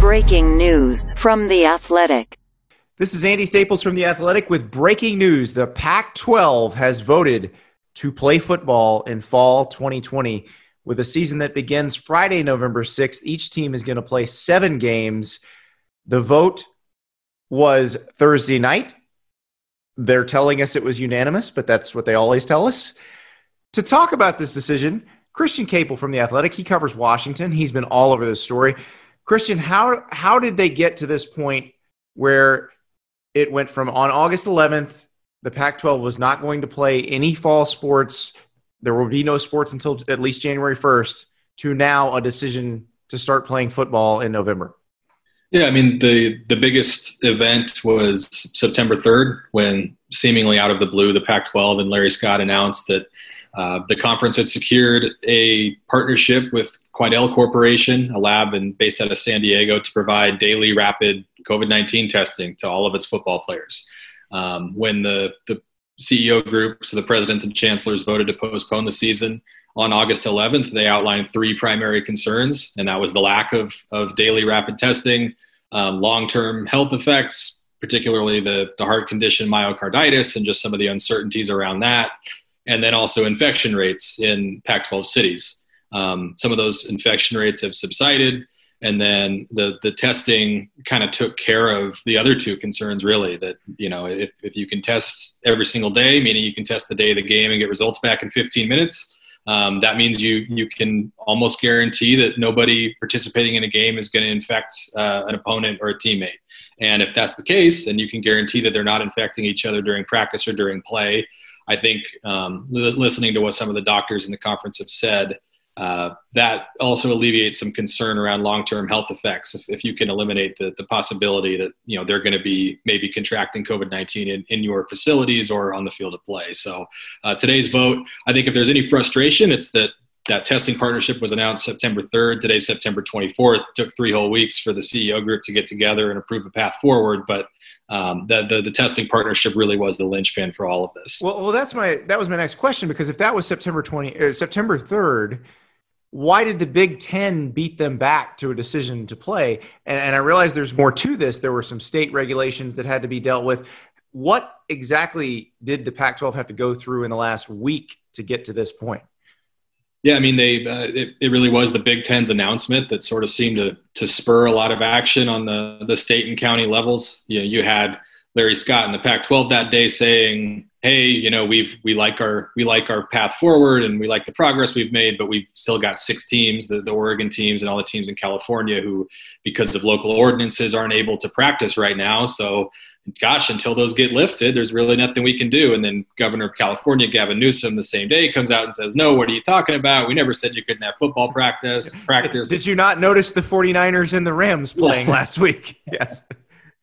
Breaking news from The Athletic. This is Andy Staples from The Athletic with breaking news. The Pac 12 has voted to play football in fall 2020 with a season that begins Friday, November 6th. Each team is going to play seven games. The vote was Thursday night. They're telling us it was unanimous, but that's what they always tell us. To talk about this decision, Christian Caple from The Athletic, he covers Washington. He's been all over this story. Christian, how, how did they get to this point where it went from on August 11th, the Pac 12 was not going to play any fall sports. There will be no sports until at least January 1st, to now a decision to start playing football in November. Yeah, I mean the the biggest event was September 3rd when seemingly out of the blue the Pac-12 and Larry Scott announced that uh, the conference had secured a partnership with Quidel Corporation, a lab in, based out of San Diego, to provide daily rapid COVID 19 testing to all of its football players. Um, when the, the CEO group, so the presidents and chancellors voted to postpone the season on August 11th, they outlined three primary concerns, and that was the lack of, of daily rapid testing, um, long term health effects, particularly the, the heart condition myocarditis, and just some of the uncertainties around that, and then also infection rates in Pac 12 cities. Um, some of those infection rates have subsided and then the the testing kind of took care of the other two concerns really that you know if, if you can test every single day meaning you can test the day of the game and get results back in 15 minutes um, that means you you can almost guarantee that nobody participating in a game is going to infect uh, an opponent or a teammate and if that's the case and you can guarantee that they're not infecting each other during practice or during play i think um, listening to what some of the doctors in the conference have said uh, that also alleviates some concern around long-term health effects. If, if you can eliminate the, the possibility that you know they're going to be maybe contracting covid-19 in, in your facilities or on the field of play. So uh, today's vote i think if there's any frustration it's that that testing partnership was announced september 3rd today's september 24th it took three whole weeks for the ceo group to get together and approve a path forward but um, the, the, the testing partnership really was the linchpin for all of this. Well, well, that's my that was my next question because if that was September twenty or September third, why did the Big Ten beat them back to a decision to play? And, and, I realize there's more to this. There were some state regulations that had to be dealt with. What exactly did the Pac 12 have to go through in the last week to get to this point? Yeah, I mean, they uh, it, it really was the Big Ten's announcement that sort of seemed to to spur a lot of action on the the state and county levels. You know, you had Larry Scott in the Pac-12 that day saying, hey you know we've we like our we like our path forward and we like the progress we've made but we've still got six teams the, the oregon teams and all the teams in california who because of local ordinances aren't able to practice right now so gosh until those get lifted there's really nothing we can do. And then governor of california gavin newsom the same day comes out and says no what are you talking about? We never said you couldn't have football practice practice. Did you not notice the 49ers and the rams playing last week? Yes.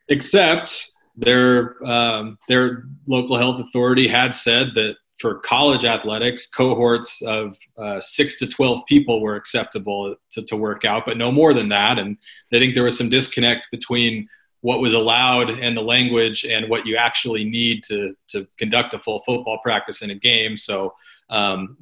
Except their um, their local health authority had said that for college athletics, cohorts of uh, six to twelve people were acceptable to, to work out, but no more than that. And I think there was some disconnect between what was allowed and the language and what you actually need to to conduct a full football practice in a game. So um,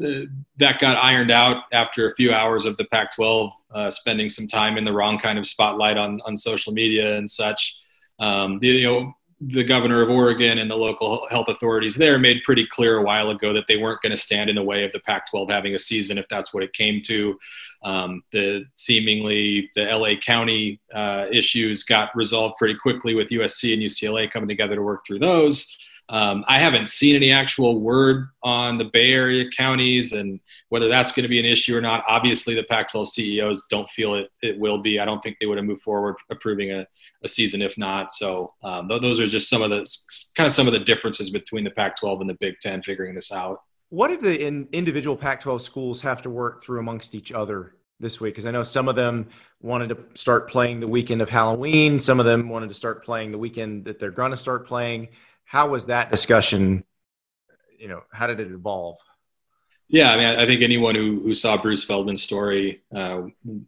that got ironed out after a few hours of the Pac-12 uh, spending some time in the wrong kind of spotlight on on social media and such. Um, you know, the governor of Oregon and the local health authorities there made pretty clear a while ago that they weren't going to stand in the way of the Pac-12 having a season if that's what it came to. Um, the seemingly the LA County uh, issues got resolved pretty quickly with USC and UCLA coming together to work through those. Um, I haven't seen any actual word on the Bay Area counties and whether that's going to be an issue or not. Obviously, the Pac 12 CEOs don't feel it, it will be. I don't think they would have moved forward approving a, a season if not. So, um, those are just some of the kind of some of the differences between the Pac 12 and the Big Ten figuring this out. What did the in, individual Pac 12 schools have to work through amongst each other this week? Because I know some of them wanted to start playing the weekend of Halloween, some of them wanted to start playing the weekend that they're going to start playing how was that discussion? You know, how did it evolve? Yeah, I mean, I think anyone who, who saw Bruce Feldman's story uh,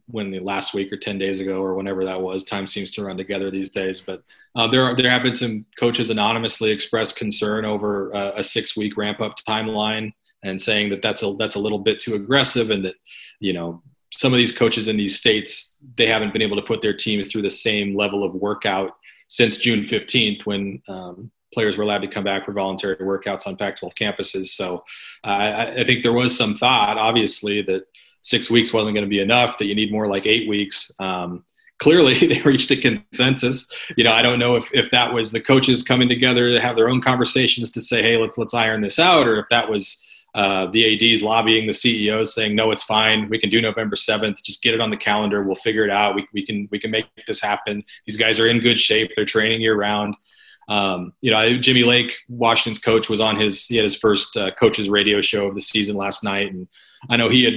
when the last week or ten days ago or whenever that was, time seems to run together these days. But uh, there are, there have been some coaches anonymously express concern over uh, a six week ramp up timeline and saying that that's a that's a little bit too aggressive and that you know some of these coaches in these states they haven't been able to put their teams through the same level of workout since June 15th when um, players were allowed to come back for voluntary workouts on Pac-12 campuses. So uh, I, I, think there was some thought, obviously, that six weeks wasn't going to be enough. That you need more like eight weeks. Um, clearly, they reached a consensus. You know, I don't know if, if that was the coaches coming together to have their own conversations to say, "Hey, let's let's iron this out," or if that was uh, the ads lobbying the ceos saying no it's fine we can do november 7th just get it on the calendar we'll figure it out we, we can we can make this happen these guys are in good shape they're training year round um, you know jimmy lake washington's coach was on his he had his first uh, coaches radio show of the season last night and i know he had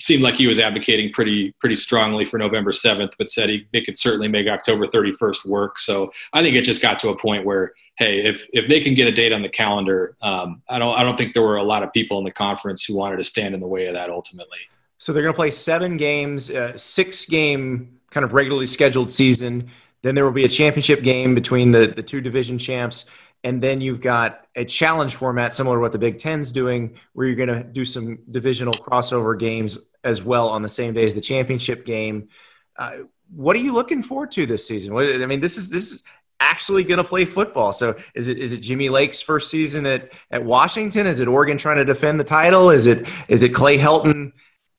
seemed like he was advocating pretty pretty strongly for November 7th, but said he they could certainly make October 31st work. So I think it just got to a point where hey, if if they can get a date on the calendar, um, I don't I don't think there were a lot of people in the conference who wanted to stand in the way of that ultimately. So they're going to play seven games, uh, six game kind of regularly scheduled season. Then there will be a championship game between the the two division champs and then you've got a challenge format similar to what the Big Ten's doing, where you're going to do some divisional crossover games as well on the same day as the championship game. Uh, what are you looking forward to this season? What, I mean, this is this is actually going to play football. So is it is it Jimmy Lake's first season at at Washington? Is it Oregon trying to defend the title? Is it is it Clay Helton?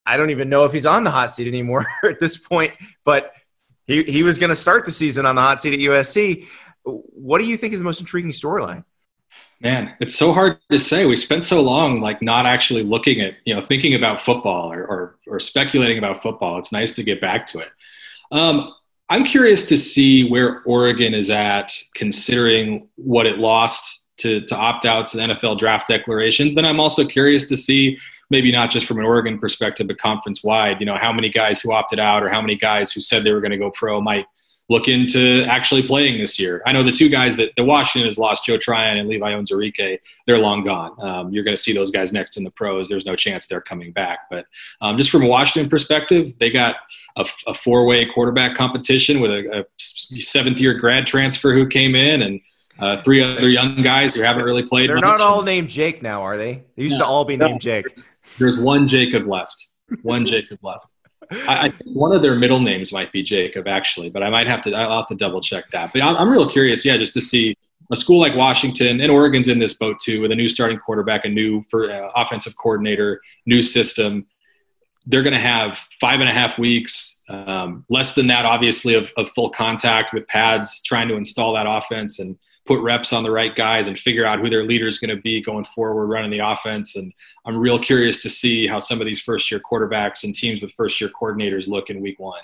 I don't even know if he's on the hot seat anymore at this point, but he he was going to start the season on the hot seat at USC. What do you think is the most intriguing storyline? Man, it's so hard to say. We spent so long like not actually looking at, you know, thinking about football or, or, or speculating about football. It's nice to get back to it. Um, I'm curious to see where Oregon is at considering what it lost to, to opt outs and NFL draft declarations. Then I'm also curious to see maybe not just from an Oregon perspective, but conference wide, you know, how many guys who opted out or how many guys who said they were going to go pro might look into actually playing this year. I know the two guys that the Washington has lost, Joe Tryon and Levi Onwuzurike, they're long gone. Um, you're going to see those guys next in the pros. There's no chance they're coming back. But um, just from a Washington perspective, they got a, a four-way quarterback competition with a, a seventh-year grad transfer who came in and uh, three other young guys who haven't really played. They're much. not all named Jake now, are they? They used no, to all be named no. Jake. There's one Jacob left. One Jacob left. I, I, think one of their middle names might be Jacob, actually, but I might have to. I'll have to double check that. But I'm, I'm real curious, yeah, just to see a school like Washington and Oregon's in this boat too, with a new starting quarterback, a new for, uh, offensive coordinator, new system. They're going to have five and a half weeks, um, less than that, obviously, of, of full contact with pads, trying to install that offense and put reps on the right guys and figure out who their leader is going to be going forward running the offense. And I'm real curious to see how some of these first year quarterbacks and teams with first year coordinators look in week one.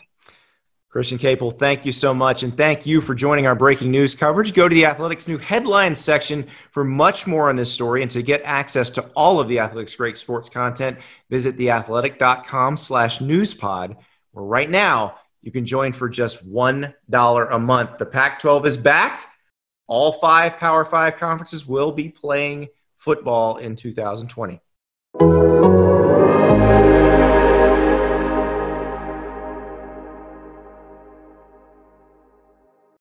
Christian Caple, thank you so much. And thank you for joining our breaking news coverage. Go to the Athletics new headlines section for much more on this story. And to get access to all of the Athletics Great Sports content, visit theathletic.com slash newspod, where right now you can join for just $1 a month. The Pac 12 is back all five Power Five conferences will be playing football in 2020.